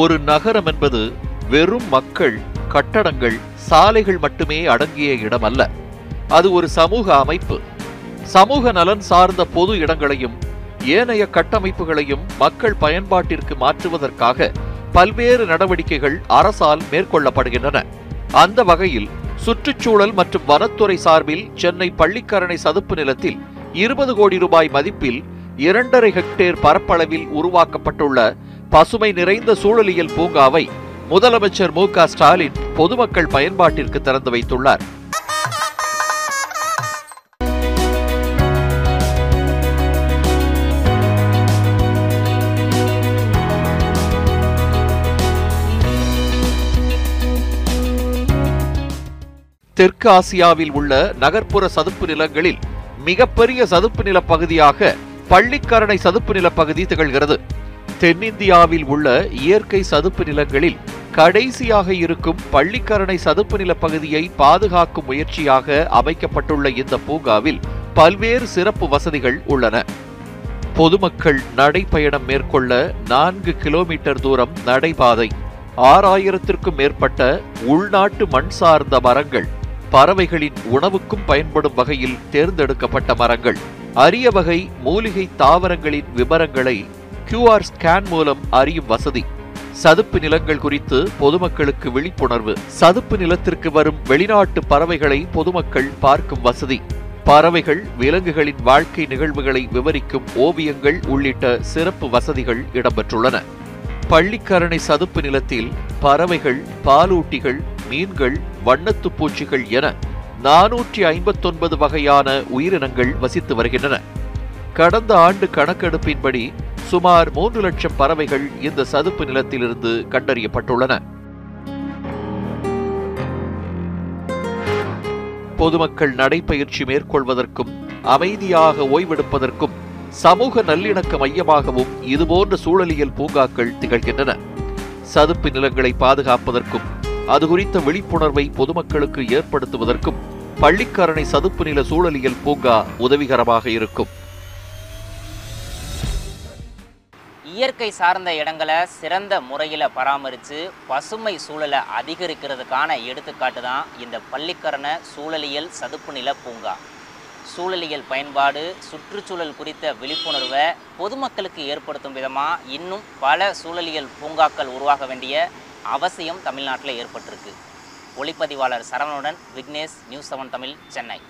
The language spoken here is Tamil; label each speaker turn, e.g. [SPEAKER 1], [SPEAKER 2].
[SPEAKER 1] ஒரு நகரம் என்பது வெறும் மக்கள் கட்டடங்கள் சாலைகள் மட்டுமே அடங்கிய இடம் அல்ல அது ஒரு சமூக அமைப்பு. சமூக நலன் சார்ந்த பொது இடங்களையும் ஏனைய கட்டமைப்புகளையும் மக்கள் பயன்பாட்டிற்கு மாற்றுவதற்காக பல்வேறு நடவடிக்கைகள் அரசால் மேற்கொள்ளப்படுகின்றன. அந்த வகையில் சுற்றுச்சூழல் மற்றும் வனத்துறை சார்பில் சென்னை பள்ளிக்கரணை சதுப்பு நிலத்தில் இருபது கோடி ரூபாய் மதிப்பில் இரண்டரை ஹெக்டேர் பரப்பளவில் உருவாக்கப்பட்டுள்ள பசுமை நிறைந்த சூழலியல் பூங்காவை முதலமைச்சர் மு க ஸ்டாலின் பொதுமக்கள் பயன்பாட்டிற்கு திறந்து வைத்துள்ளார். தெற்கு ஆசியாவில் உள்ள நகர்ப்புற சதுப்பு நிலங்களில் மிகப்பெரிய சதுப்பு நில பகுதியாக பள்ளிக்கரணை சதுப்பு நில பகுதி திகழ்கிறது. தென்னிந்தியாவில் உள்ள இயற்கை சதுப்பு நிலங்களில் கடைசியாக இருக்கும் பள்ளிக்கரணை சதுப்பு நில பகுதியை பாதுகாக்கும் முயற்சியாக அமைக்கப்பட்டுள்ள இந்த பூங்காவில் பல்வேறு சிறப்பு வசதிகள் உள்ளன. பொதுமக்கள் நடைப்பயணம் மேற்கொள்ள நான்கு கிலோமீட்டர் தூரம் நடைபாதை ஆறாயிரத்திற்கும் மேற்பட்ட உள்நாட்டு மண் சார்ந்த மரங்கள் பறவைகளின் உணவுக்கும் பயன்படும் வகையில் தேர்ந்தெடுக்கப்பட்ட மரங்கள். அரிய வகை மூலிகை தாவரங்களின் விவரங்களை கியூஆர் ஸ்கேன் மூலம் அறியும் வசதி. சதுப்பு நிலங்கள் குறித்து பொதுமக்களுக்கு விழிப்புணர்வு. சதுப்பு நிலத்திற்கு வரும் வெளிநாட்டு பறவைகளை பொதுமக்கள் பார்க்கும் வசதி. பறவைகள் விலங்குகளின் வாழ்க்கை நிகழ்வுகளை விவரிக்கும் ஓவியங்கள் உள்ளிட்ட சிறப்பு வசதிகள் இடம்பெற்றுள்ளன. பள்ளிக்கரணை சதுப்பு நிலத்தில் பறவைகள் பாலூட்டிகள் மீன்கள் வண்ணத்துப்பூச்சிகள் என நானூற்றி ஐம்பத்தொன்பது வகையான உயிரினங்கள் வசித்து வருகின்றன. கடந்த ஆண்டு கணக்கெடுப்பின்படி சுமார் மூன்று லட்சம் பறவைகள் இந்த சதுப்பு நிலத்திலிருந்து கண்டறியப்பட்டுள்ளன. பொதுமக்கள் நடைப்பயிற்சி மேற்கொள்வதற்கும் அமைதியாக ஓய்வெடுப்பதற்கும் சமூக நல்லிணக்க மையமாகவும் இதுபோன்ற சூழலியல் பூங்காக்கள் திகழ்கின்றன. சதுப்பு நிலங்களை பாதுகாப்பதற்கும் அது குறித்த விழிப்புணர்வை பொதுமக்களுக்கு ஏற்படுத்துவதற்கும் பள்ளிக்கரணை சதுப்பு நில சூழலியல் பூங்கா உதவிகரமாக இருக்கும்.
[SPEAKER 2] இயற்கை சார்ந்த இடங்களை சிறந்த முறையில் பராமரித்து பசுமை சூழலை அதிகரிக்கிறதுக்கான எடுத்துக்காட்டு தான் இந்த பள்ளிக்கரண சூழலியல் சதுப்பு நில பூங்கா. சூழலியல் பயன்பாடு சுற்றுச்சூழல் குறித்த விழிப்புணர்வை பொதுமக்களுக்கு ஏற்படுத்தும் விதமாக இன்னும் பல சூழலியல் பூங்காக்கள் உருவாக வேண்டிய அவசியம் தமிழ்நாட்டில் ஏற்பட்டிருக்கு. ஒளிப்பதிவாளர் சரவணுடன் விக்னேஷ் நியூஸ் செவன் தமிழ் சென்னை.